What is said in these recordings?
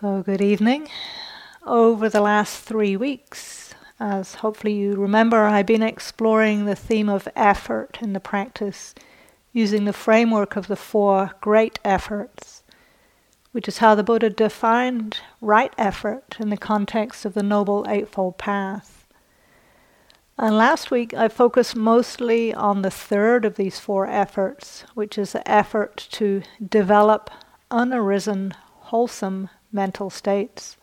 So, good evening. Over the last three weeks, as hopefully you remember, I've been exploring the theme of effort in the practice using the framework of the four great efforts, which is how the Buddha defined right effort in the context of the Noble Eightfold Path. And last week I focused mostly on the third of these four efforts, which is the effort to develop unarisen, wholesome mental states.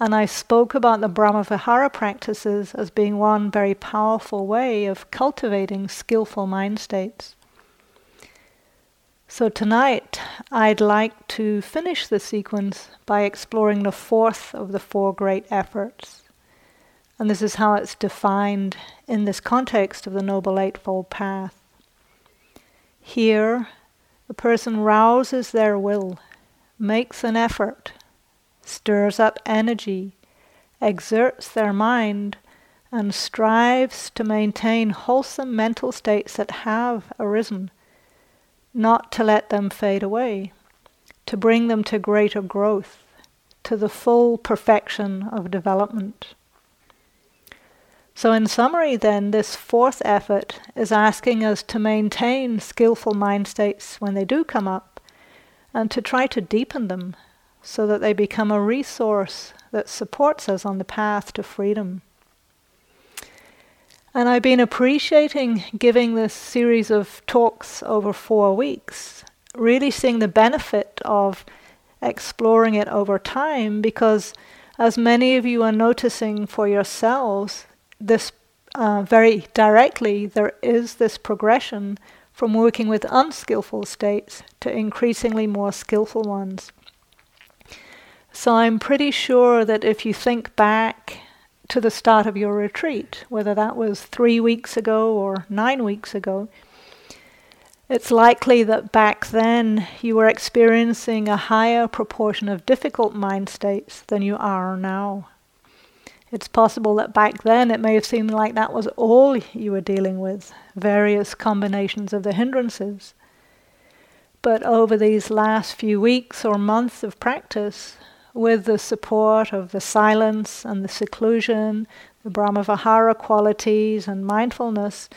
And I spoke about the Brahmavihara practices as being one very powerful way of cultivating skillful mind states. So tonight, I'd like to finish the sequence by exploring the fourth of the four great efforts. And this is how it's defined in this context of the Noble Eightfold Path. Here, the person rouses their will makes an effort, stirs up energy, exerts their mind, and strives to maintain wholesome mental states that have arisen, not to let them fade away, to bring them to greater growth, to the full perfection of development. So, in summary, then, this fourth effort is asking us to maintain skillful mind states when they do come up and to try to deepen them so that they become a resource that supports us on the path to freedom. And I've been appreciating giving this series of talks over four weeks, really seeing the benefit of exploring it over time because, as many of you are noticing for yourselves, this uh, very directly, there is this progression from working with unskillful states to increasingly more skillful ones. So I'm pretty sure that if you think back to the start of your retreat, whether that was three weeks ago or nine weeks ago, it's likely that back then you were experiencing a higher proportion of difficult mind states than you are now. It's possible that back then it may have seemed like that was all you were dealing with, various combinations of the hindrances. But over these last few weeks or months of practice, with the support of the silence and the seclusion, the Brahmavihara qualities and mindfulness,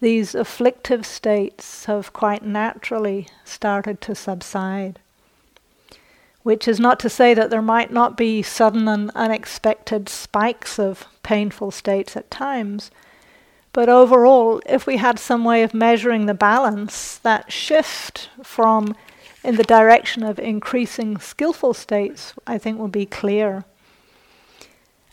these afflictive states have quite naturally started to subside which is not to say that there might not be sudden and unexpected spikes of painful states at times. But overall, if we had some way of measuring the balance, that shift from in the direction of increasing skillful states, I think will be clear.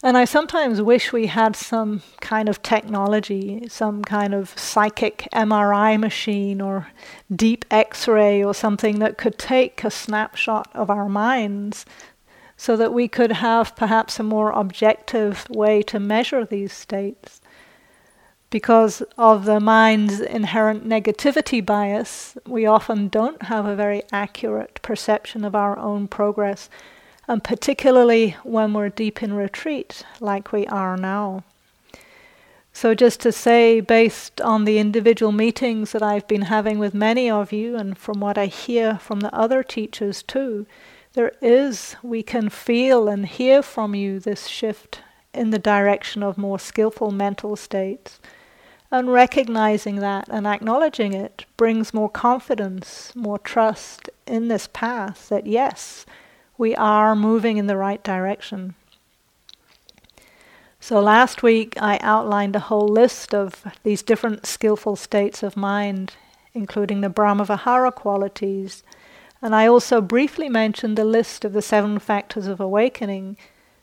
And I sometimes wish we had some kind of technology, some kind of psychic MRI machine or deep X ray or something that could take a snapshot of our minds so that we could have perhaps a more objective way to measure these states. Because of the mind's inherent negativity bias, we often don't have a very accurate perception of our own progress and particularly when we're deep in retreat, like we are now. So, just to say, based on the individual meetings that I've been having with many of you, and from what I hear from the other teachers too, there is, we can feel and hear from you this shift in the direction of more skillful mental states. And recognizing that and acknowledging it brings more confidence, more trust in this path that yes, we are moving in the right direction. So last week I outlined a whole list of these different skillful states of mind, including the Brahmavihara qualities, and I also briefly mentioned the list of the seven factors of awakening,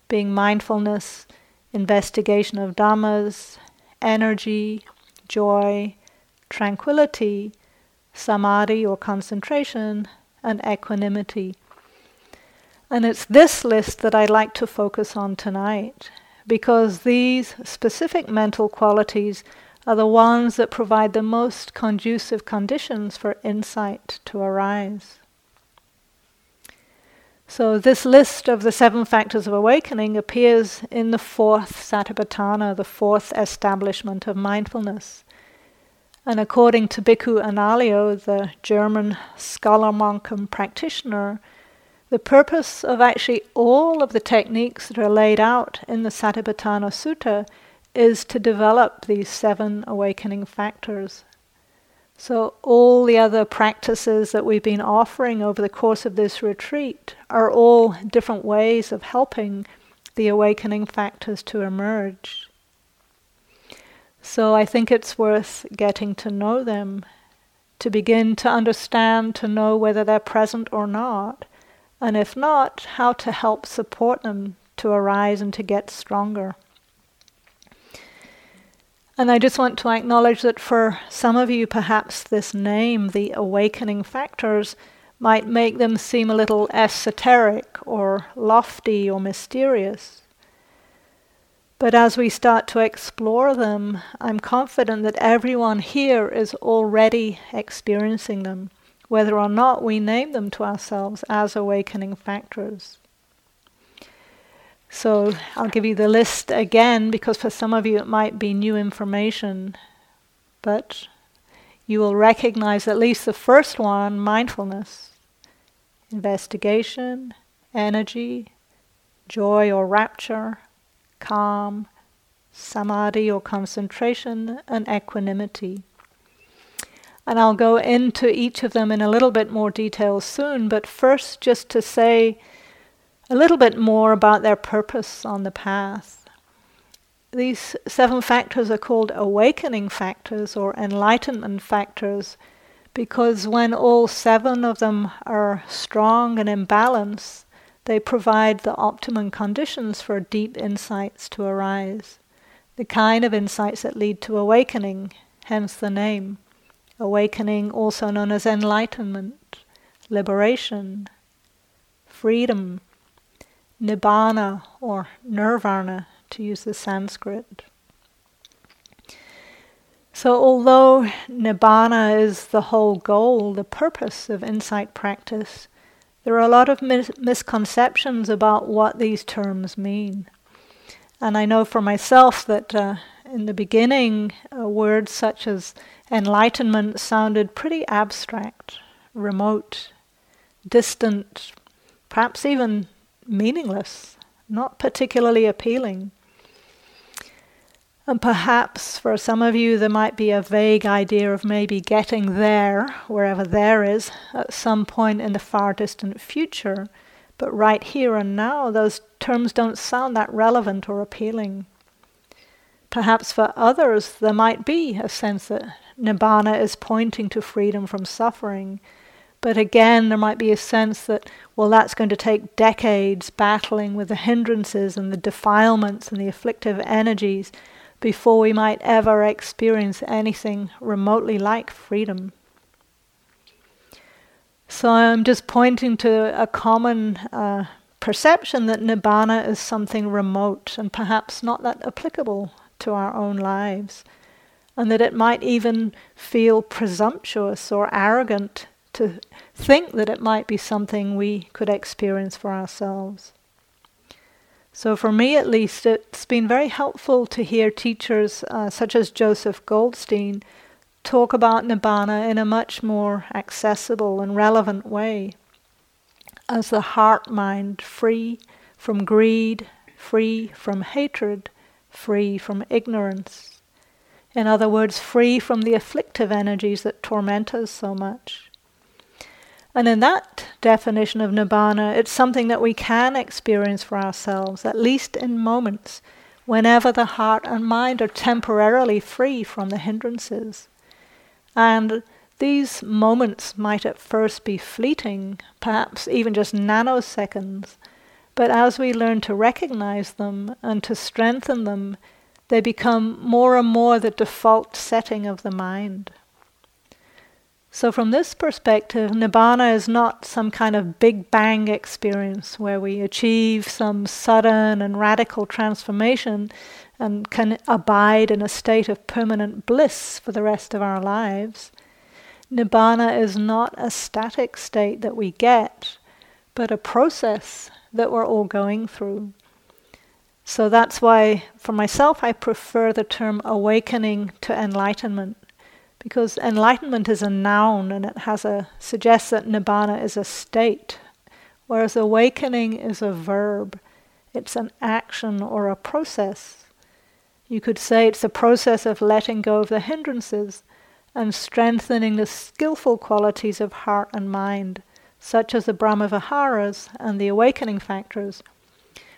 being mindfulness, investigation of dhammas, energy, joy, tranquility, samadhi or concentration, and equanimity. And it's this list that I'd like to focus on tonight, because these specific mental qualities are the ones that provide the most conducive conditions for insight to arise. So, this list of the seven factors of awakening appears in the fourth Satipatthana, the fourth establishment of mindfulness. And according to Bhikkhu Analayo, the German scholar monk and practitioner, The purpose of actually all of the techniques that are laid out in the Satipatthana Sutta is to develop these seven awakening factors. So, all the other practices that we've been offering over the course of this retreat are all different ways of helping the awakening factors to emerge. So, I think it's worth getting to know them, to begin to understand, to know whether they're present or not, and if not, how to help support them to arise and to get stronger. And I just want to acknowledge that for some of you, perhaps this name, the awakening factors, might make them seem a little esoteric or lofty or mysterious. But as we start to explore them, I'm confident that everyone here is already experiencing them, whether or not we name them to ourselves as awakening factors. So I'll give you the list again because for some of you it might be new information, but you will recognize at least the first one mindfulness, investigation, energy, joy or rapture, calm, samadhi or concentration, and equanimity. And I'll go into each of them in a little bit more detail soon, but first, just to say, a little bit more about their purpose on the path. These seven factors are called awakening factors or enlightenment factors because when all seven of them are strong and in balance, they provide the optimum conditions for deep insights to arise, the kind of insights that lead to awakening, hence the name. Awakening, also known as enlightenment, liberation, freedom, nibbana or nirvana, to use the Sanskrit. So, although nibbana is the whole goal, the purpose of insight practice, there are a lot of mis- misconceptions about what these terms mean. And I know for myself that uh, in the beginning, uh, words such as enlightenment sounded pretty abstract, remote, distant, perhaps even meaningless, not particularly appealing. And perhaps for some of you, there might be a vague idea of maybe getting there, wherever there is, at some point in the far distant future. But right here and now, those terms don't sound that relevant or appealing. Perhaps for others, there might be a sense that Nibbana is pointing to freedom from suffering, but again, there might be a sense that, well, that's going to take decades battling with the hindrances and the defilements and the afflictive energies before we might ever experience anything remotely like freedom. So I'm just pointing to a common uh, perception that nibbana is something remote and perhaps not that applicable to our own lives, and that it might even feel presumptuous or arrogant to think that it might be something we could experience for ourselves. So, for me at least, it's been very helpful to hear teachers uh, such as Joseph Goldstein talk about Nibbana in a much more accessible and relevant way as the heart mind free from greed, free from hatred, free from ignorance. In other words, free from the afflictive energies that torment us so much. And in that definition of nibbana, it's something that we can experience for ourselves, at least in moments, whenever the heart and mind are temporarily free from the hindrances. And these moments might at first be fleeting, perhaps even just nanoseconds, but as we learn to recognize them and to strengthen them, they become more and more the default setting of the mind. So, from this perspective, Nibbana is not some kind of big bang experience where we achieve some sudden and radical transformation and can abide in a state of permanent bliss for the rest of our lives. Nibbana is not a static state that we get, but a process that we're all going through. So that's why, for myself, I prefer the term awakening to enlightenment because enlightenment is a noun and it has a suggests that nibbana is a state whereas awakening is a verb. It's an action or a process. You could say it's a process of letting go of the hindrances and strengthening the skillful qualities of heart and mind, such as the Brahmaviharas and the awakening factors,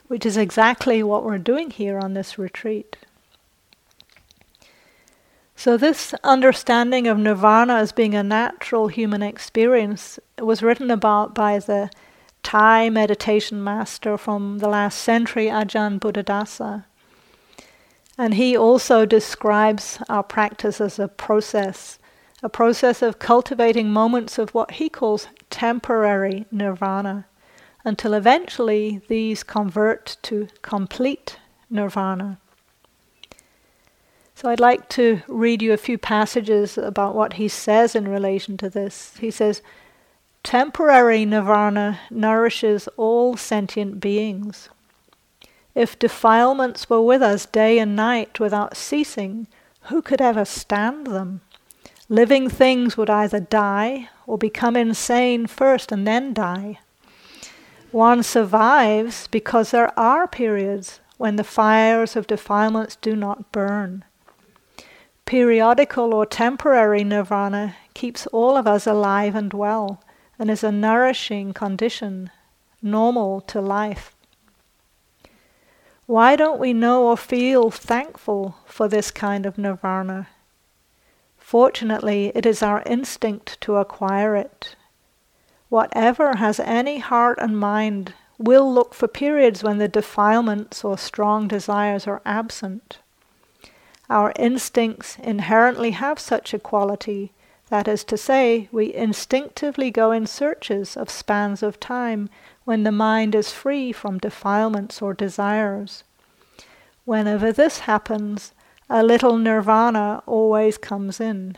which is exactly what we're doing here on this retreat. So, this understanding of nirvana as being a natural human experience was written about by the Thai meditation master from the last century, Ajahn Buddhadasa. And he also describes our practice as a process, a process of cultivating moments of what he calls temporary nirvana, until eventually these convert to complete nirvana. So I'd like to read you a few passages about what he says in relation to this. He says, Temporary nirvana nourishes all sentient beings. If defilements were with us day and night without ceasing, who could ever stand them? Living things would either die or become insane first and then die. One survives because there are periods when the fires of defilements do not burn. Periodical or temporary nirvana keeps all of us alive and well and is a nourishing condition, normal to life. Why don't we know or feel thankful for this kind of nirvana? Fortunately, it is our instinct to acquire it. Whatever has any heart and mind will look for periods when the defilements or strong desires are absent. Our instincts inherently have such a quality, that is to say, we instinctively go in searches of spans of time when the mind is free from defilements or desires. Whenever this happens, a little nirvana always comes in,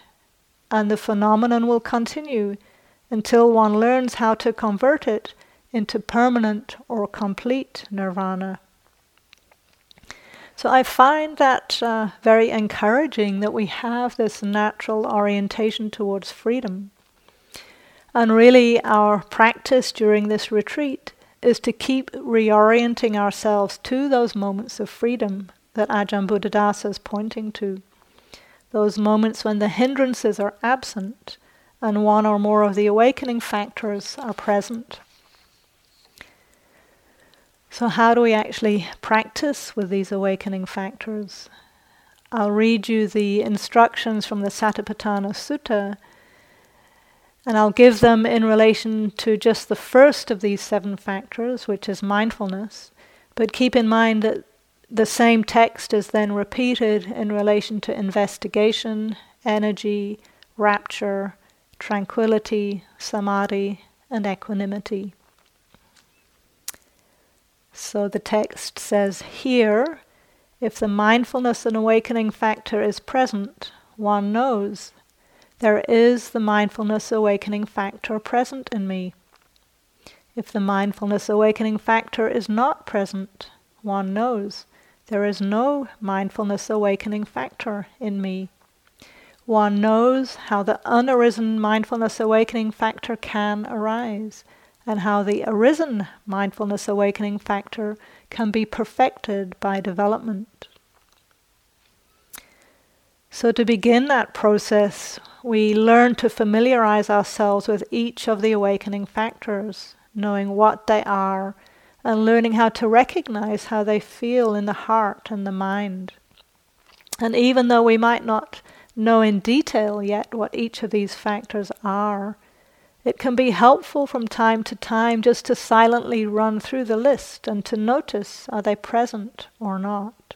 and the phenomenon will continue until one learns how to convert it into permanent or complete nirvana. So I find that uh, very encouraging that we have this natural orientation towards freedom. And really, our practice during this retreat is to keep reorienting ourselves to those moments of freedom that Ajahn Buddhadasa is pointing to. Those moments when the hindrances are absent and one or more of the awakening factors are present. So, how do we actually practice with these awakening factors? I'll read you the instructions from the Satipatthana Sutta, and I'll give them in relation to just the first of these seven factors, which is mindfulness. But keep in mind that the same text is then repeated in relation to investigation, energy, rapture, tranquility, samadhi, and equanimity. So the text says here if the mindfulness and awakening factor is present, one knows there is the mindfulness awakening factor present in me. If the mindfulness awakening factor is not present, one knows there is no mindfulness awakening factor in me. One knows how the unarisen mindfulness awakening factor can arise and how the arisen mindfulness awakening factor can be perfected by development. So, to begin that process, we learn to familiarize ourselves with each of the awakening factors, knowing what they are, and learning how to recognize how they feel in the heart and the mind. And even though we might not know in detail yet what each of these factors are, it can be helpful from time to time just to silently run through the list and to notice are they present or not.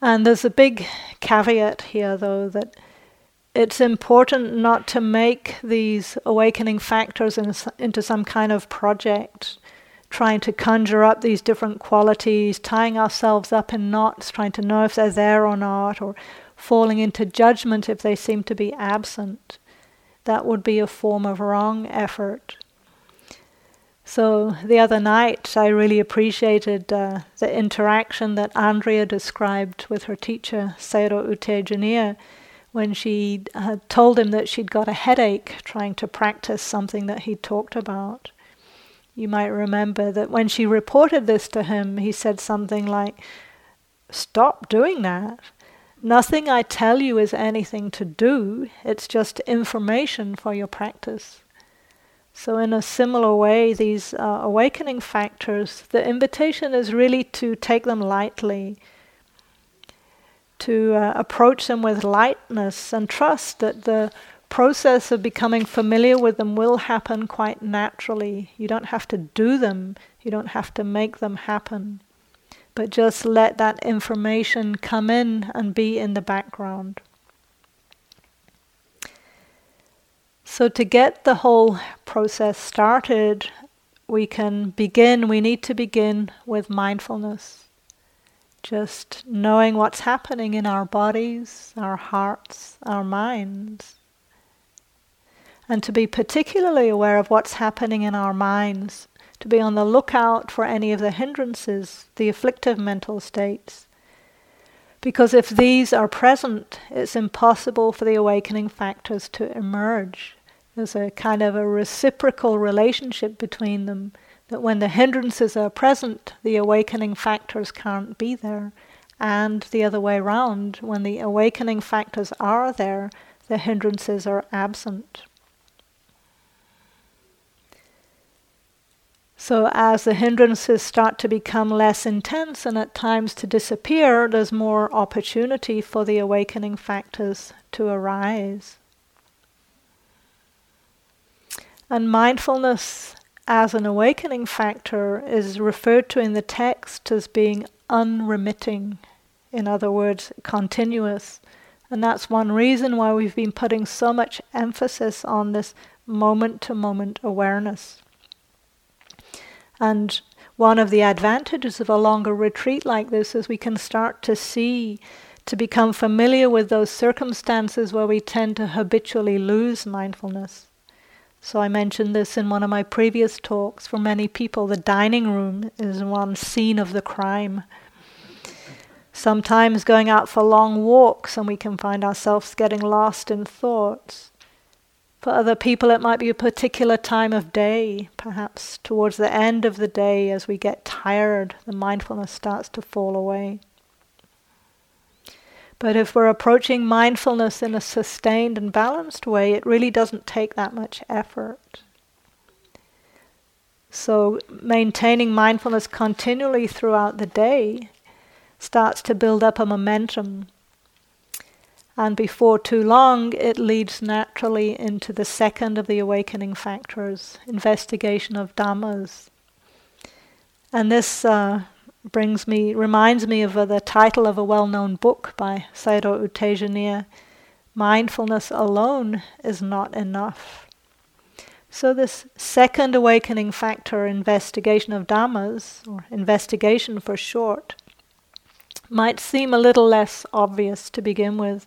And there's a big caveat here, though, that it's important not to make these awakening factors in, into some kind of project, trying to conjure up these different qualities, tying ourselves up in knots, trying to know if they're there or not, or falling into judgment if they seem to be absent that would be a form of wrong effort. So the other night, I really appreciated uh, the interaction that Andrea described with her teacher, Sayadaw U Tejaniya, when she had told him that she'd got a headache trying to practice something that he'd talked about. You might remember that when she reported this to him, he said something like, Stop doing that. Nothing I tell you is anything to do, it's just information for your practice. So, in a similar way, these uh, awakening factors, the invitation is really to take them lightly, to uh, approach them with lightness and trust that the process of becoming familiar with them will happen quite naturally. You don't have to do them, you don't have to make them happen, but just let that information come in and be in the background. So, to get the whole process started, we can begin, we need to begin with mindfulness. Just knowing what's happening in our bodies, our hearts, our minds and to be particularly aware of what's happening in our minds, to be on the lookout for any of the hindrances, the afflictive mental states. Because if these are present, it's impossible for the awakening factors to emerge. There's a kind of a reciprocal relationship between them that when the hindrances are present, the awakening factors can't be there. And the other way around, when the awakening factors are there, the hindrances are absent. So, as the hindrances start to become less intense and at times to disappear, there's more opportunity for the awakening factors to arise. And mindfulness as an awakening factor is referred to in the text as being unremitting, in other words, continuous. And that's one reason why we've been putting so much emphasis on this moment to moment awareness. And one of the advantages of a longer retreat like this is we can start to see, to become familiar with those circumstances where we tend to habitually lose mindfulness. So I mentioned this in one of my previous talks. For many people, the dining room is one scene of the crime. Sometimes going out for long walks and we can find ourselves getting lost in thoughts. For other people, it might be a particular time of day, perhaps towards the end of the day as we get tired, the mindfulness starts to fall away. But if we're approaching mindfulness in a sustained and balanced way, it really doesn't take that much effort. So, maintaining mindfulness continually throughout the day starts to build up a momentum and before too long, it leads naturally into the second of the awakening factors investigation of Dhammas. And this uh, brings me, reminds me of uh, the title of a well known book by Sayadaw U Tejaniya Mindfulness alone is not enough. So, this second awakening factor, investigation of Dhammas, or investigation for short, might seem a little less obvious to begin with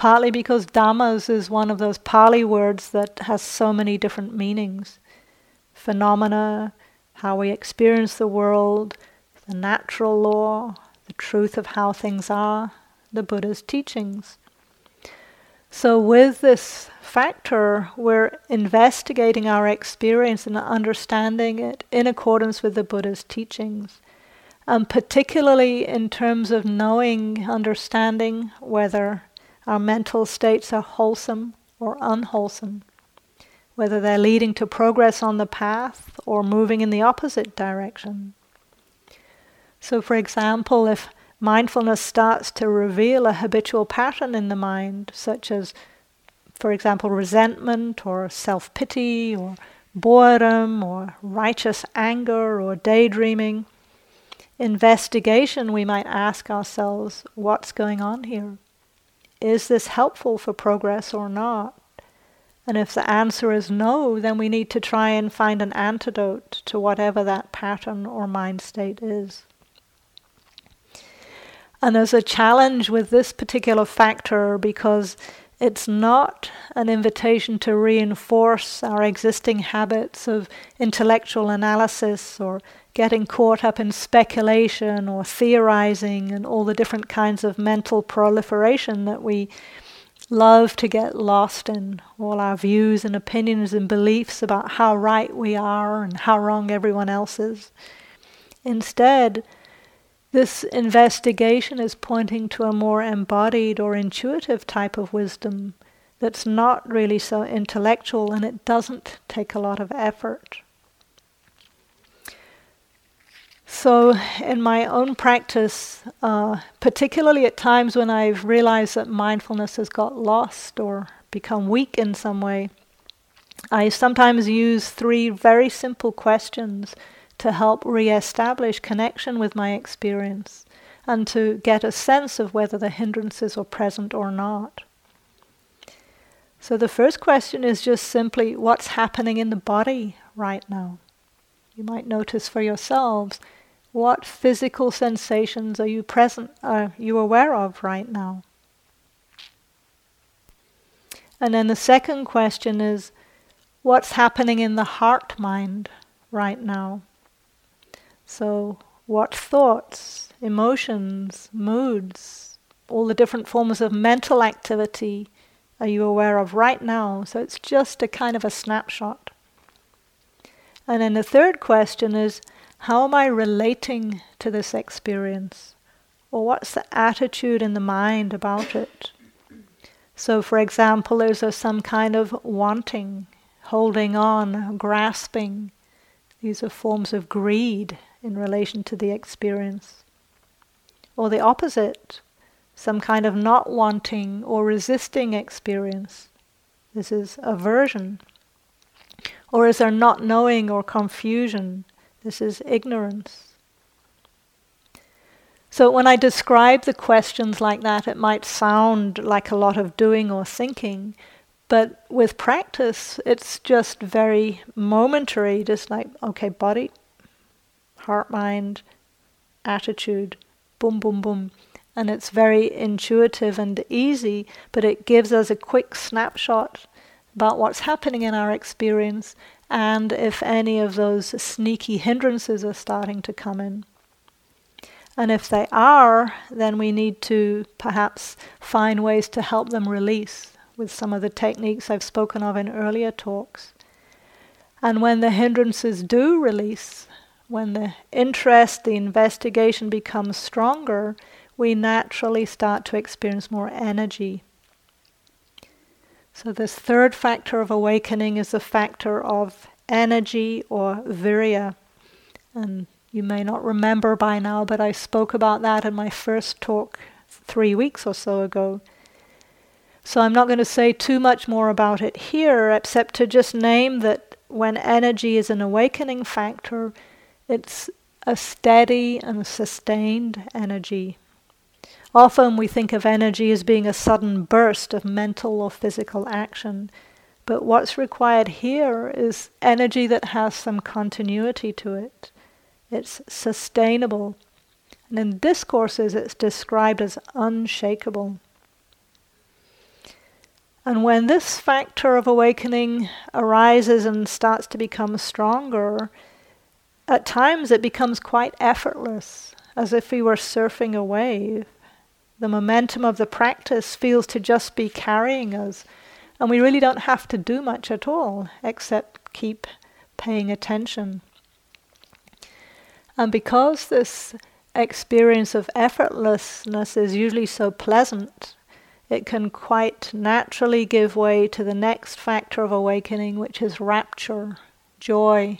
partly because dhammas is one of those Pali words that has so many different meanings phenomena, how we experience the world, the natural law, the truth of how things are, the Buddha's teachings. So, with this factor, we're investigating our experience and understanding it in accordance with the Buddha's teachings. And particularly in terms of knowing, understanding whether our mental states are wholesome or unwholesome, whether they're leading to progress on the path or moving in the opposite direction. So, for example, if mindfulness starts to reveal a habitual pattern in the mind, such as, for example, resentment or self pity or boredom or righteous anger or daydreaming, investigation, we might ask ourselves, what's going on here? is this helpful for progress or not? And if the answer is no, then we need to try and find an antidote to whatever that pattern or mind state is. And there's a challenge with this particular factor because it's not an invitation to reinforce our existing habits of intellectual analysis or getting caught up in speculation or theorizing and all the different kinds of mental proliferation that we love to get lost in all our views and opinions and beliefs about how right we are and how wrong everyone else is. Instead, this investigation is pointing to a more embodied or intuitive type of wisdom that's not really so intellectual and it doesn't take a lot of effort. So, in my own practice, uh, particularly at times when I've realized that mindfulness has got lost or become weak in some way, I sometimes use three very simple questions to help re-establish connection with my experience and to get a sense of whether the hindrances are present or not. So the first question is just simply what's happening in the body right now? You might notice for yourselves what physical sensations are you present are you aware of right now? And then the second question is what's happening in the heart mind right now? So, what thoughts, emotions, moods, all the different forms of mental activity are you aware of right now? So, it's just a kind of a snapshot. And then the third question is how am I relating to this experience? Or what's the attitude in the mind about it? So, for example, is there some kind of wanting, holding on, grasping? These are forms of greed in relation to the experience. Or the opposite, some kind of not wanting or resisting experience. This is aversion. Or is there not knowing or confusion? This is ignorance. So when I describe the questions like that, it might sound like a lot of doing or thinking, but with practice, it's just very momentary, just like, okay, body, heart mind, attitude, boom, boom, boom. And it's very intuitive and easy, but it gives us a quick snapshot about what's happening in our experience and if any of those sneaky hindrances are starting to come in. And if they are, then we need to perhaps find ways to help them release with some of the techniques I've spoken of in earlier talks. And when the hindrances do release, when the interest, the investigation becomes stronger, we naturally start to experience more energy. So, this third factor of awakening is the factor of energy or virya. And you may not remember by now, but I spoke about that in my first talk three weeks or so ago. So I'm not going to say too much more about it here, except to just name that when energy is an awakening factor, it's a steady and sustained energy. Often we think of energy as being a sudden burst of mental or physical action, but what's required here is energy that has some continuity to it. It's sustainable. And in discourses, it's described as unshakable. And when this factor of awakening arises and starts to become stronger, at times it becomes quite effortless, as if we were surfing a wave. The momentum of the practice feels to just be carrying us, and we really don't have to do much at all except keep paying attention. And because this experience of effortlessness is usually so pleasant, it can quite naturally give way to the next factor of awakening, which is rapture, joy,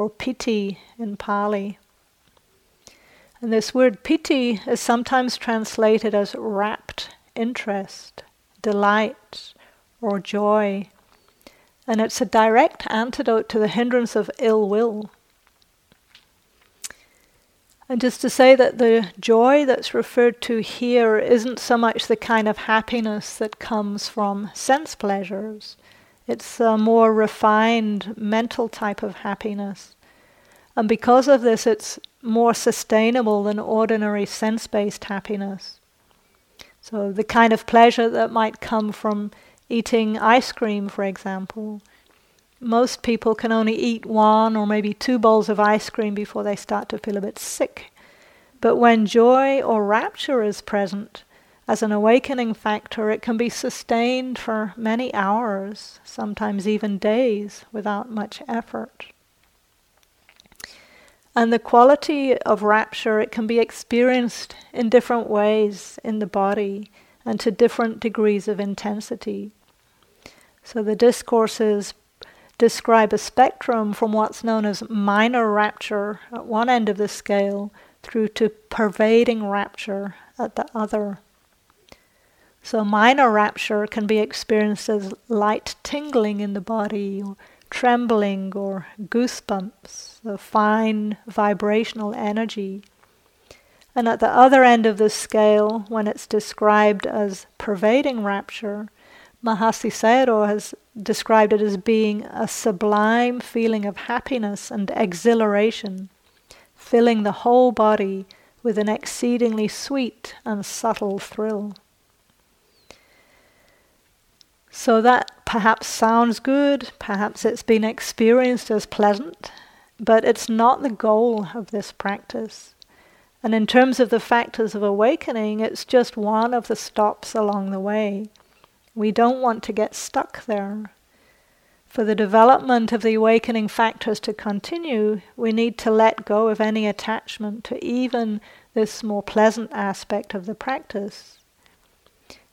or piti in Pali. And this word piti is sometimes translated as rapt interest, delight, or joy. And it's a direct antidote to the hindrance of ill will. And just to say that the joy that's referred to here isn't so much the kind of happiness that comes from sense pleasures. It's a more refined mental type of happiness. And because of this, it's more sustainable than ordinary sense based happiness. So, the kind of pleasure that might come from eating ice cream, for example. Most people can only eat one or maybe two bowls of ice cream before they start to feel a bit sick. But when joy or rapture is present, as an awakening factor, it can be sustained for many hours, sometimes even days, without much effort. And the quality of rapture, it can be experienced in different ways in the body and to different degrees of intensity. So the discourses describe a spectrum from what's known as minor rapture at one end of the scale through to pervading rapture at the other. So minor rapture can be experienced as light tingling in the body, or trembling, or goosebumps, a fine vibrational energy. And at the other end of the scale, when it's described as pervading rapture, Mahasi Sayadaw has described it as being a sublime feeling of happiness and exhilaration, filling the whole body with an exceedingly sweet and subtle thrill. So that perhaps sounds good, perhaps it's been experienced as pleasant, but it's not the goal of this practice. And in terms of the factors of awakening, it's just one of the stops along the way. We don't want to get stuck there. For the development of the awakening factors to continue, we need to let go of any attachment to even this more pleasant aspect of the practice.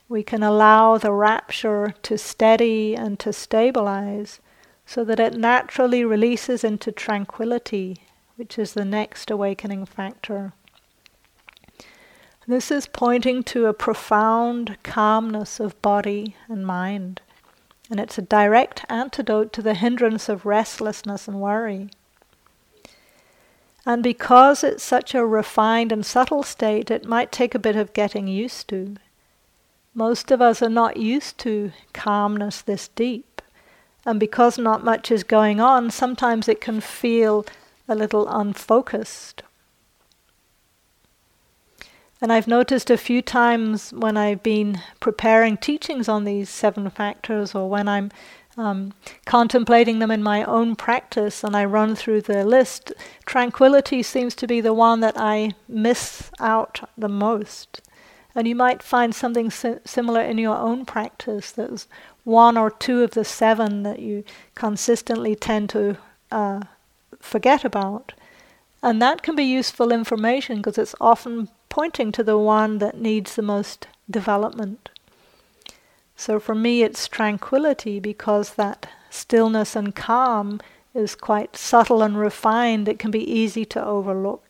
We can allow the rapture to steady and to stabilize so that it naturally releases into tranquility, which is the next awakening factor. This is pointing to a profound calmness of body and mind, and it's a direct antidote to the hindrance of restlessness and worry. And because it's such a refined and subtle state, it might take a bit of getting used to. Most of us are not used to calmness this deep. And because not much is going on, sometimes it can feel a little unfocused and I've noticed a few times when I've been preparing teachings on these seven factors or when I'm um, contemplating them in my own practice and I run through the list, tranquility seems to be the one that I miss out the most. And you might find something si- similar in your own practice. There's one or two of the seven that you consistently tend to uh, forget about. And that can be useful information because it's often pointing to the one that needs the most development. So for me, it's tranquility because that stillness and calm is quite subtle and refined. It can be easy to overlook.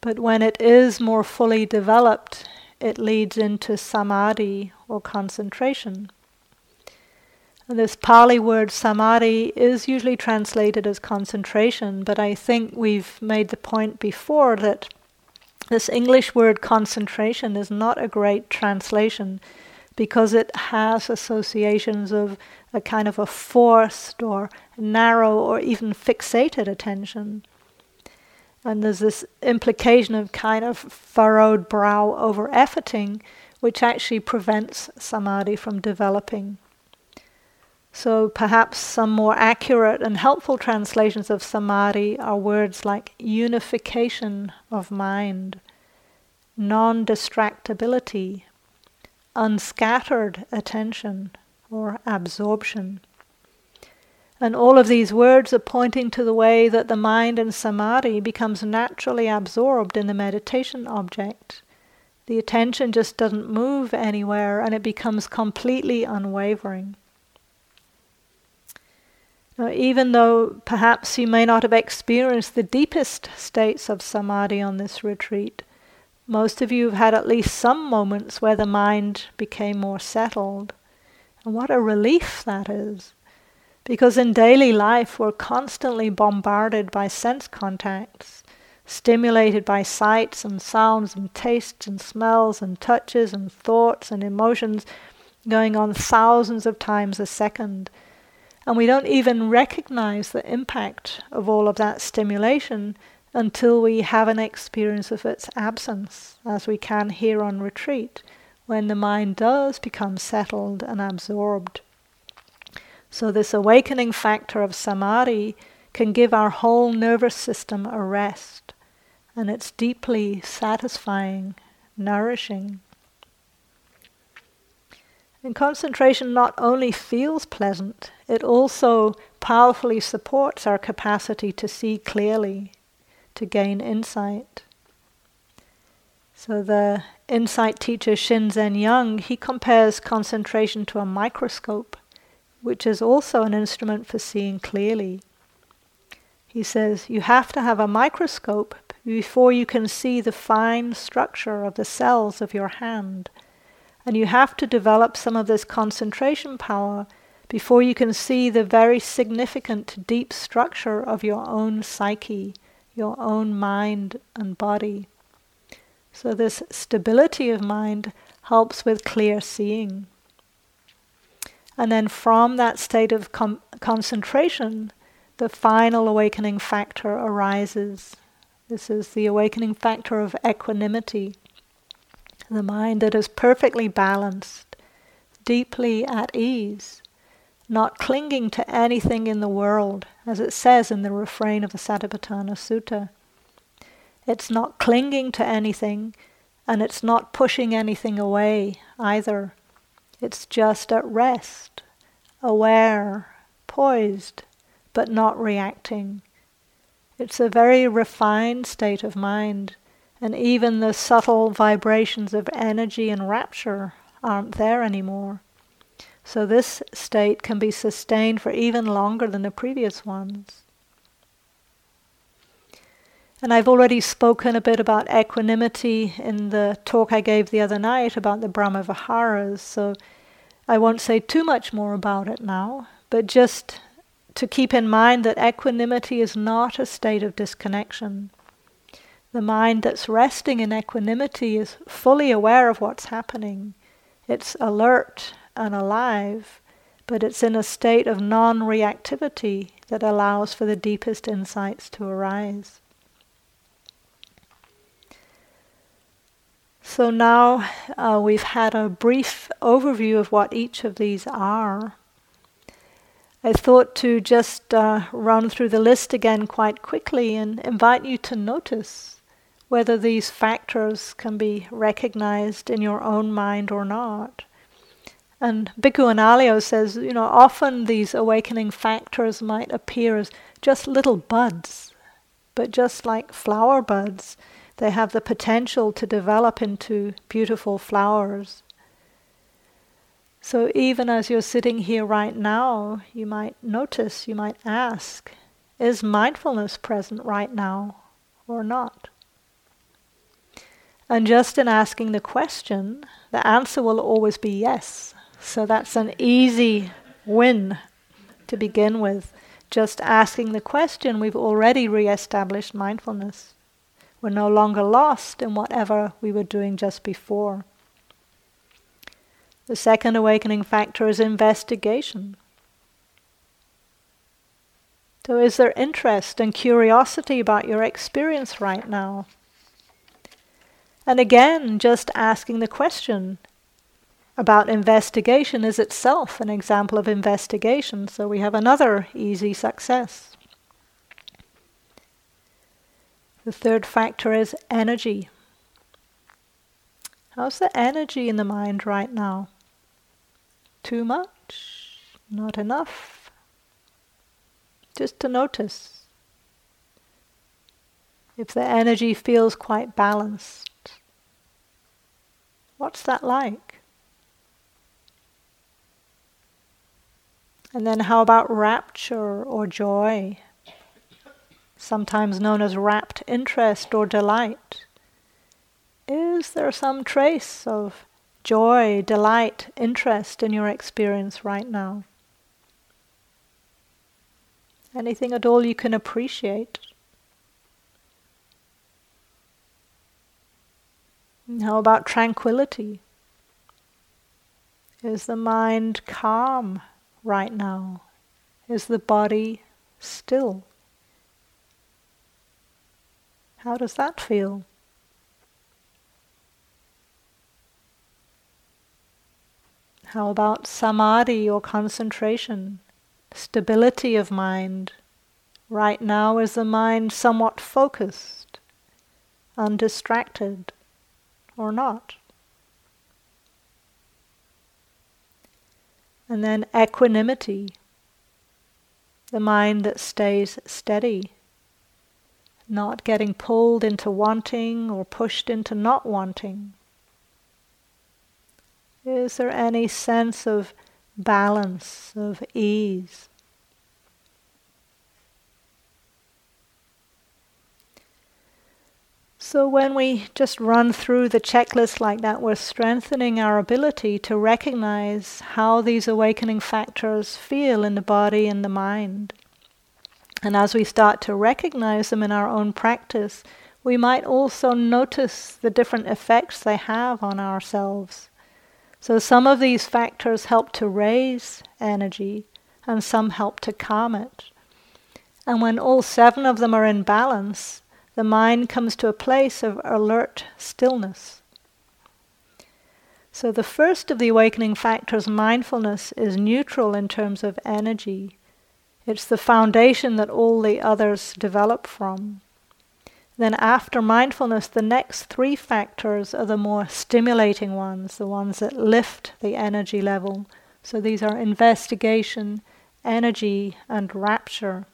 But when it is more fully developed, it leads into samadhi or concentration. And this Pali word samadhi is usually translated as concentration, but I think we've made the point before that this English word concentration is not a great translation because it has associations of a kind of a forced or narrow or even fixated attention. And there's this implication of kind of furrowed brow over efforting, which actually prevents samadhi from developing. So perhaps some more accurate and helpful translations of samadhi are words like unification of mind, non distractibility, unscattered attention, or absorption. And all of these words are pointing to the way that the mind in samadhi becomes naturally absorbed in the meditation object. The attention just doesn't move anywhere and it becomes completely unwavering. Now, even though perhaps you may not have experienced the deepest states of samadhi on this retreat, most of you have had at least some moments where the mind became more settled. And what a relief that is. Because in daily life, we're constantly bombarded by sense contacts, stimulated by sights and sounds and tastes and smells and touches and thoughts and emotions going on thousands of times a second. And we don't even recognize the impact of all of that stimulation until we have an experience of its absence, as we can here on retreat, when the mind does become settled and absorbed. So, this awakening factor of samadhi can give our whole nervous system a rest, and it's deeply satisfying, nourishing. And concentration not only feels pleasant, it also powerfully supports our capacity to see clearly, to gain insight. So the insight teacher Shinzen Young, he compares concentration to a microscope, which is also an instrument for seeing clearly. He says you have to have a microscope before you can see the fine structure of the cells of your hand. And you have to develop some of this concentration power before you can see the very significant deep structure of your own psyche, your own mind and body. So, this stability of mind helps with clear seeing. And then, from that state of com- concentration, the final awakening factor arises. This is the awakening factor of equanimity, the mind that is perfectly balanced, deeply at ease, not clinging to anything in the world, as it says in the refrain of the Satipatthana Sutta. It's not clinging to anything and it's not pushing anything away either. It's just at rest, aware, poised, but not reacting. It's a very refined state of mind, and even the subtle vibrations of energy and rapture aren't there anymore. So this state can be sustained for even longer than the previous ones. And I've already spoken a bit about equanimity in the talk I gave the other night about the Brahma Viharas, so I won't say too much more about it now, but just to keep in mind that equanimity is not a state of disconnection. The mind that's resting in equanimity is fully aware of what's happening. It's alert and alive, but it's in a state of non reactivity that allows for the deepest insights to arise. So now uh, we've had a brief overview of what each of these are. I thought to just uh, run through the list again quite quickly and invite you to notice whether these factors can be recognized in your own mind or not. And Bhikkhu Analayo says, you know, often these awakening factors might appear as just little buds, but just like flower buds they have the potential to develop into beautiful flowers. So even as you're sitting here right now, you might notice, you might ask, is mindfulness present right now or not? And just in asking the question, the answer will always be yes. So that's an easy win to begin with. Just asking the question, we've already re established mindfulness. We're no longer lost in whatever we were doing just before. The second awakening factor is investigation. So, is there interest and curiosity about your experience right now? And again, just asking the question about investigation is itself an example of investigation, so we have another easy success. The third factor is energy. How's the energy in the mind right now? Too much? Not enough? Just to notice. If the energy feels quite balanced, what's that like? And then how about rapture or joy? Sometimes known as rapt interest or delight? Is there some trace of joy, delight, interest in your experience right now? Anything at all you can appreciate? How about tranquility? Is the mind calm right now? Is the body still? How does that feel? How about samadhi or concentration, stability of mind? Right now, is the mind somewhat focused, undistracted, or not. And then equanimity, the mind that stays steady, not getting pulled into wanting or pushed into not wanting. Is there any sense of balance, of ease? So, when we just run through the checklist like that, we're strengthening our ability to recognize how these awakening factors feel in the body and the mind. And as we start to recognize them in our own practice, we might also notice the different effects they have on ourselves. So, some of these factors help to raise energy, and some help to calm it. And when all seven of them are in balance, the mind comes to a place of alert stillness. So, the first of the awakening factors, mindfulness, is neutral in terms of energy. It's the foundation that all the others develop from. Then, after mindfulness, the next three factors are the more stimulating ones, the ones that lift the energy level. So, these are investigation, energy, and rapture.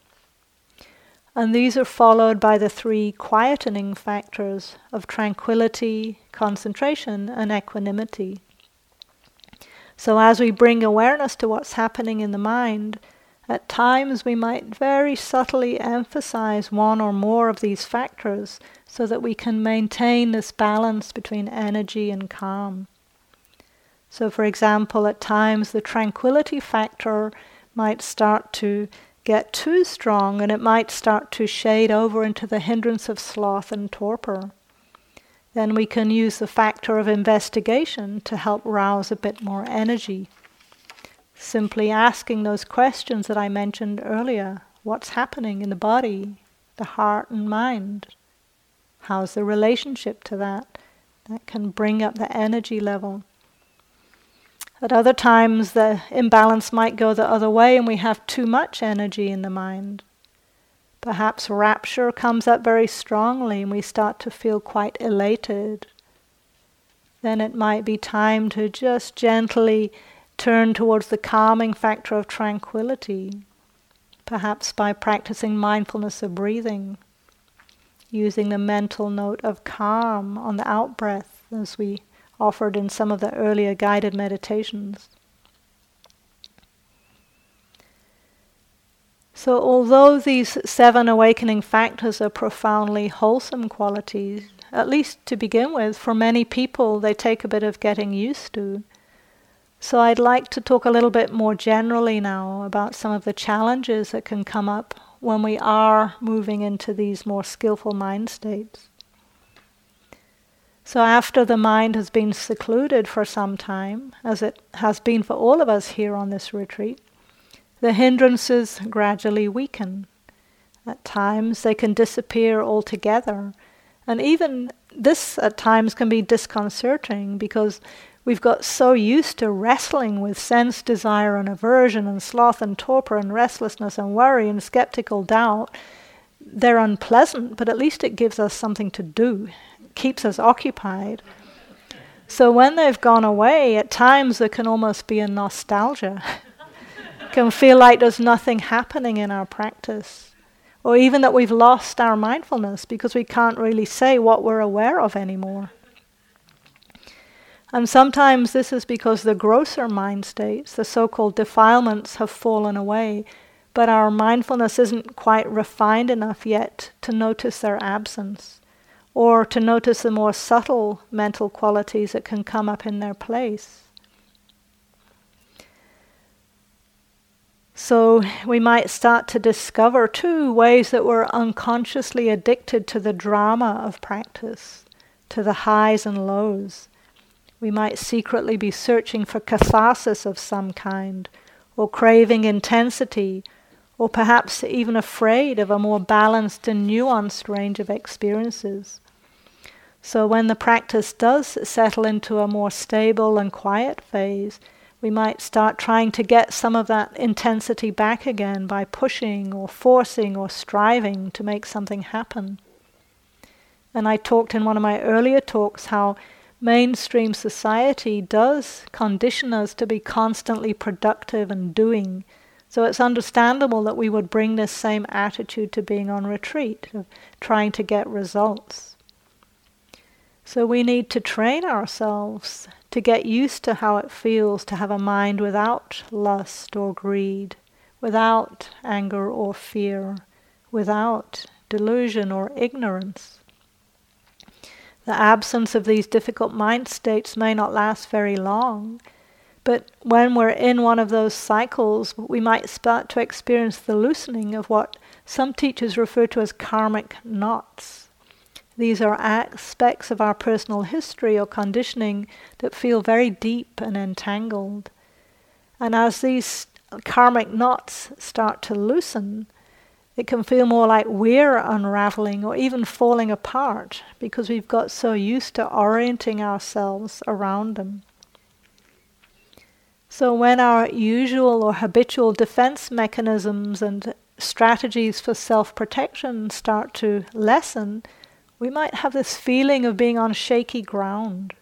And these are followed by the three quietening factors of tranquility, concentration, and equanimity. So, as we bring awareness to what's happening in the mind, at times we might very subtly emphasize one or more of these factors so that we can maintain this balance between energy and calm. So, for example, at times the tranquility factor might start to get too strong and it might start to shade over into the hindrance of sloth and torpor. Then we can use the factor of investigation to help rouse a bit more energy. Simply asking those questions that I mentioned earlier what's happening in the body, the heart, and mind? How's the relationship to that? That can bring up the energy level. At other times, the imbalance might go the other way and we have too much energy in the mind. Perhaps rapture comes up very strongly and we start to feel quite elated. Then it might be time to just gently turn towards the calming factor of tranquility, perhaps by practicing mindfulness of breathing, using the mental note of calm on the out breath as we offered in some of the earlier guided meditations. So, although these seven awakening factors are profoundly wholesome qualities, at least to begin with, for many people they take a bit of getting used to. So, I'd like to talk a little bit more generally now about some of the challenges that can come up when we are moving into these more skillful mind states. So, after the mind has been secluded for some time, as it has been for all of us here on this retreat, the hindrances gradually weaken. At times, they can disappear altogether. And even this at times can be disconcerting because we've got so used to wrestling with sense desire and aversion and sloth and torpor and restlessness and worry and skeptical doubt. They're unpleasant, but at least it gives us something to do keeps us occupied. So when they've gone away, at times there can almost be a nostalgia. can feel like there's nothing happening in our practice. Or even that we've lost our mindfulness because we can't really say what we're aware of anymore. And sometimes this is because the grosser mind states, the so called defilements, have fallen away, but our mindfulness isn't quite refined enough yet to notice their absence or to notice the more subtle mental qualities that can come up in their place. So we might start to discover too ways that we're unconsciously addicted to the drama of practice, to the highs and lows. We might secretly be searching for catharsis of some kind, or craving intensity, or perhaps even afraid of a more balanced and nuanced range of experiences. So when the practice does settle into a more stable and quiet phase, we might start trying to get some of that intensity back again by pushing or forcing or striving to make something happen. And I talked in one of my earlier talks how mainstream society does condition us to be constantly productive and doing. So it's understandable that we would bring this same attitude to being on retreat, of trying to get results. So we need to train ourselves to get used to how it feels to have a mind without lust or greed, without anger or fear, without delusion or ignorance. The absence of these difficult mind states may not last very long, but when we're in one of those cycles, we might start to experience the loosening of what some teachers refer to as karmic knots. These are aspects of our personal history or conditioning that feel very deep and entangled. And as these karmic knots start to loosen, it can feel more like we're unraveling or even falling apart because we've got so used to orienting ourselves around them. So, when our usual or habitual defense mechanisms and strategies for self protection start to lessen, we might have this feeling of being on shaky ground.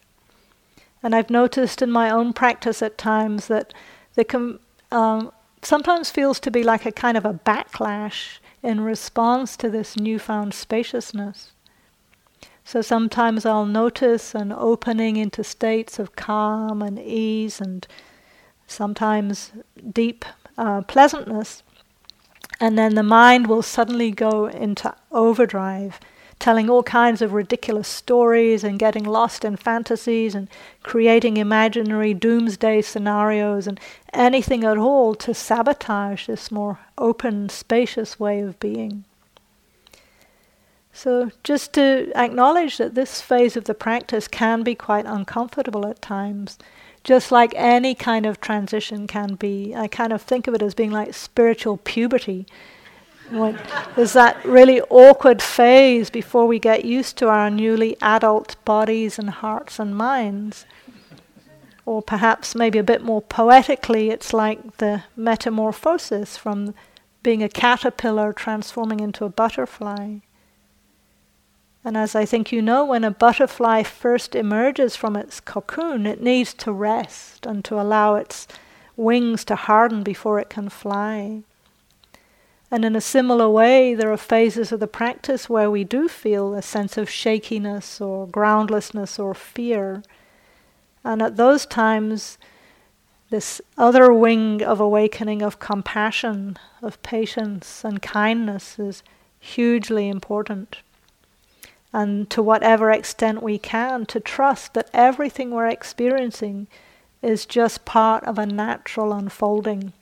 And I've noticed in my own practice at times that there can um, sometimes feels to be like a kind of a backlash in response to this newfound spaciousness. So sometimes I'll notice an opening into states of calm and ease and sometimes deep uh, pleasantness. And then the mind will suddenly go into overdrive telling all kinds of ridiculous stories and getting lost in fantasies and creating imaginary doomsday scenarios and anything at all to sabotage this more open, spacious way of being. So, just to acknowledge that this phase of the practice can be quite uncomfortable at times, just like any kind of transition can be. I kind of think of it as being like spiritual puberty when there's that really awkward phase before we get used to our newly adult bodies and hearts and minds. Or perhaps, maybe a bit more poetically, it's like the metamorphosis from being a caterpillar transforming into a butterfly. And as I think you know, when a butterfly first emerges from its cocoon, it needs to rest and to allow its wings to harden before it can fly. And in a similar way, there are phases of the practice where we do feel a sense of shakiness or groundlessness or fear. And at those times, this other wing of awakening of compassion, of patience and kindness is hugely important. And to whatever extent we can, to trust that everything we're experiencing is just part of a natural unfolding.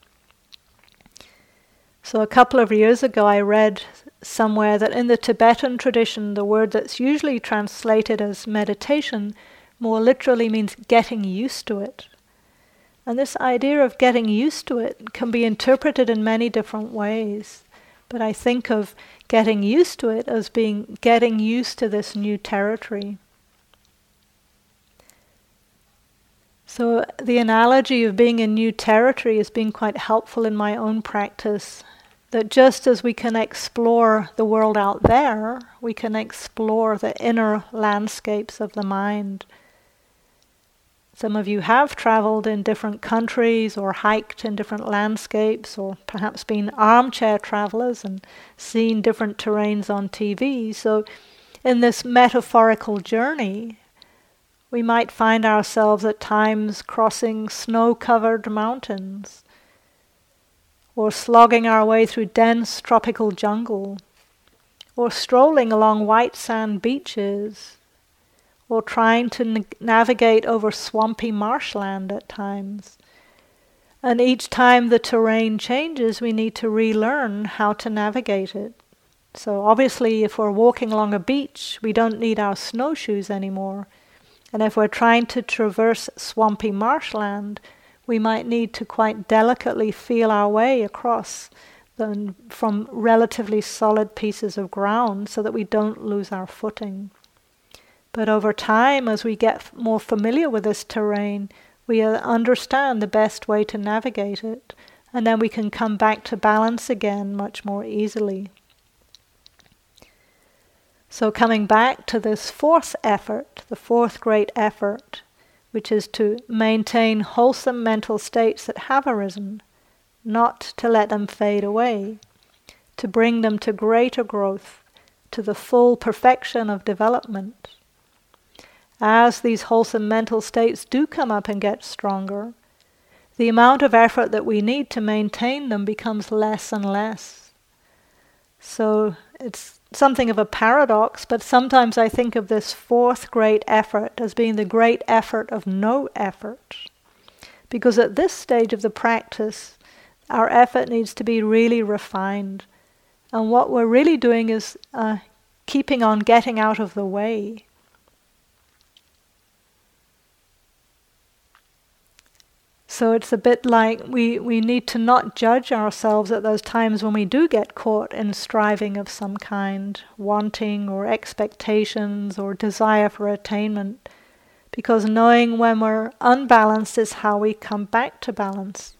So, a couple of years ago, I read somewhere that in the Tibetan tradition, the word that's usually translated as meditation more literally means getting used to it. And this idea of getting used to it can be interpreted in many different ways. But I think of getting used to it as being getting used to this new territory. So, the analogy of being in new territory has been quite helpful in my own practice that just as we can explore the world out there, we can explore the inner landscapes of the mind. Some of you have traveled in different countries or hiked in different landscapes or perhaps been armchair travelers and seen different terrains on TV. So, in this metaphorical journey, we might find ourselves at times crossing snow covered mountains or slogging our way through dense tropical jungle, or strolling along white sand beaches, or trying to na- navigate over swampy marshland at times. And each time the terrain changes, we need to relearn how to navigate it. So, obviously, if we're walking along a beach, we don't need our snowshoes anymore. And if we're trying to traverse swampy marshland, we might need to quite delicately feel our way across the, from relatively solid pieces of ground so that we don't lose our footing. But over time, as we get more familiar with this terrain, we uh, understand the best way to navigate it, and then we can come back to balance again much more easily. So, coming back to this fourth effort, the fourth great effort, which is to maintain wholesome mental states that have arisen, not to let them fade away, to bring them to greater growth, to the full perfection of development. As these wholesome mental states do come up and get stronger, the amount of effort that we need to maintain them becomes less and less. So it's something of a paradox, but sometimes I think of this fourth great effort as being the great effort of no effort. Because at this stage of the practice, our effort needs to be really refined. And what we're really doing is uh, keeping on getting out of the way. So it's a bit like we, we need to not judge ourselves at those times when we do get caught in striving of some kind, wanting or expectations or desire for attainment, because knowing when we're unbalanced is how we come back to balance.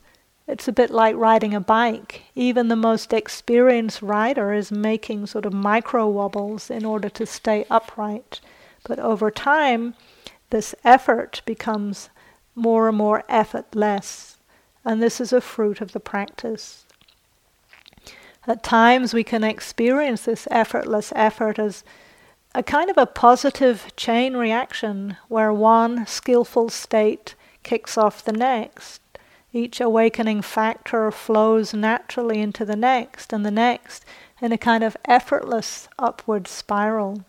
It's a bit like riding a bike. Even the most experienced rider is making sort of micro wobbles in order to stay upright. But over time, this effort becomes more and more effortless. And this is a fruit of the practice. At times, we can experience this effortless effort as a kind of a positive chain reaction where one skillful state kicks off the next. Each awakening factor flows naturally into the next and the next in a kind of effortless upward spiral.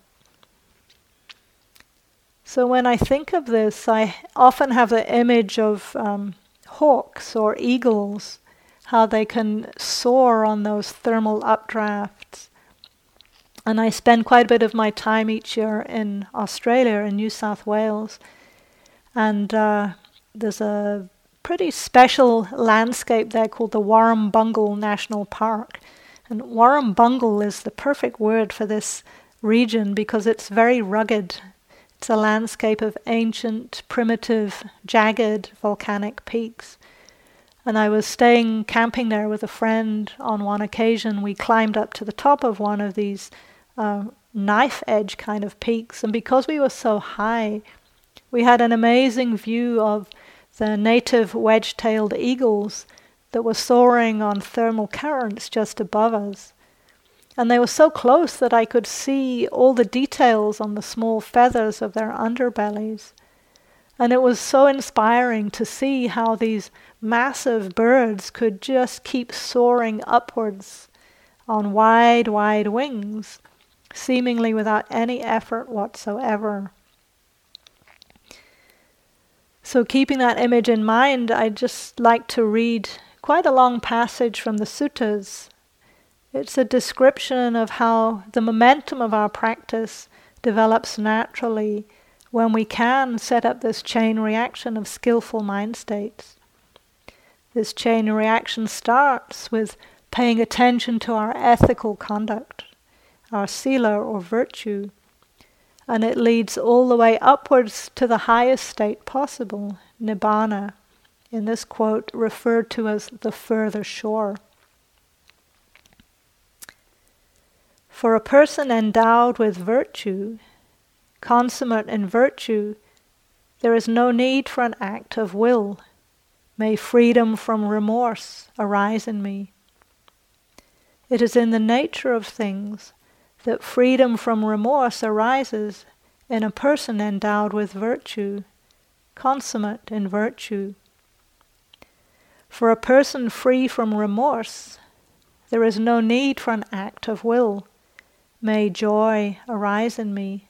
So when I think of this, I often have the image of um, hawks or eagles, how they can soar on those thermal updrafts. And I spend quite a bit of my time each year in Australia, in New South Wales. And uh, there's a pretty special landscape there called the Warrumbungle National Park. And Warrumbungle is the perfect word for this region because it's very rugged. It's a landscape of ancient, primitive, jagged volcanic peaks. And I was staying camping there with a friend on one occasion. We climbed up to the top of one of these uh, knife edge kind of peaks. And because we were so high, we had an amazing view of the native wedge tailed eagles that were soaring on thermal currents just above us. And they were so close that I could see all the details on the small feathers of their underbellies. And it was so inspiring to see how these massive birds could just keep soaring upwards on wide, wide wings, seemingly without any effort whatsoever. So, keeping that image in mind, I'd just like to read quite a long passage from the suttas. It's a description of how the momentum of our practice develops naturally when we can set up this chain reaction of skillful mind states. This chain reaction starts with paying attention to our ethical conduct, our sila or virtue and it leads all the way upwards to the highest state possible, nibbana, in this quote referred to as the further shore. For a person endowed with virtue, consummate in virtue, there is no need for an act of will. May freedom from remorse arise in me. It is in the nature of things that freedom from remorse arises in a person endowed with virtue, consummate in virtue. For a person free from remorse, there is no need for an act of will. May joy arise in me.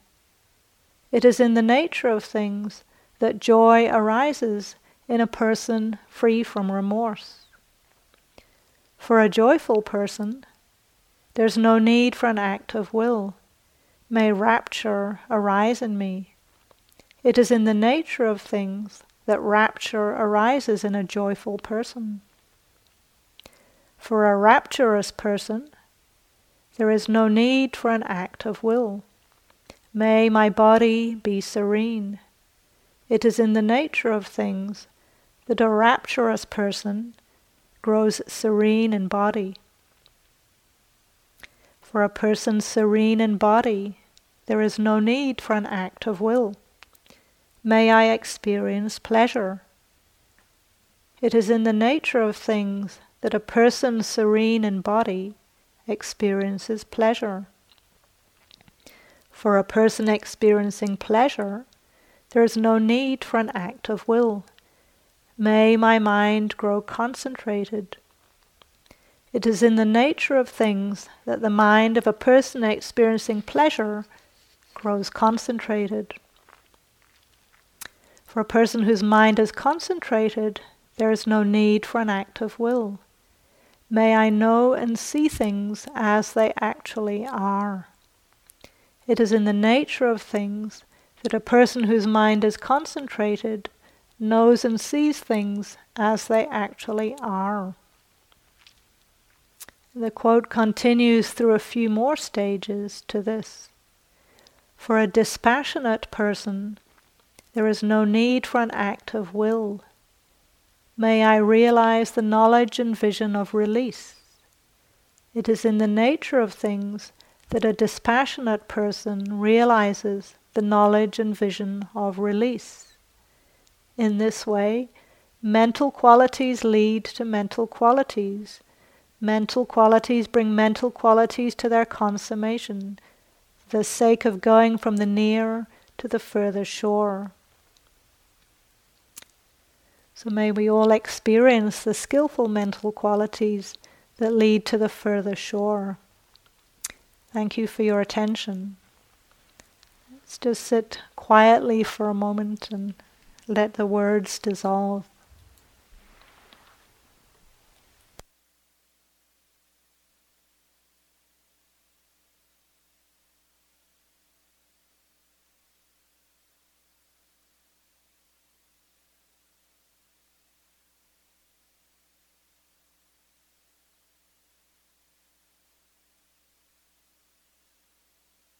It is in the nature of things that joy arises in a person free from remorse. For a joyful person, there's no need for an act of will. May rapture arise in me. It is in the nature of things that rapture arises in a joyful person. For a rapturous person, there is no need for an act of will. May my body be serene. It is in the nature of things that a rapturous person grows serene in body. For a person serene in body, there is no need for an act of will. May I experience pleasure. It is in the nature of things that a person serene in body experiences pleasure. For a person experiencing pleasure, there is no need for an act of will. May my mind grow concentrated. It is in the nature of things that the mind of a person experiencing pleasure grows concentrated. For a person whose mind is concentrated, there is no need for an act of will. May I know and see things as they actually are. It is in the nature of things that a person whose mind is concentrated knows and sees things as they actually are. The quote continues through a few more stages to this. For a dispassionate person, there is no need for an act of will. May I realize the knowledge and vision of release. It is in the nature of things that a dispassionate person realizes the knowledge and vision of release. In this way, mental qualities lead to mental qualities. Mental qualities bring mental qualities to their consummation, for the sake of going from the near to the further shore. So may we all experience the skillful mental qualities that lead to the further shore. Thank you for your attention. Let's just sit quietly for a moment and let the words dissolve.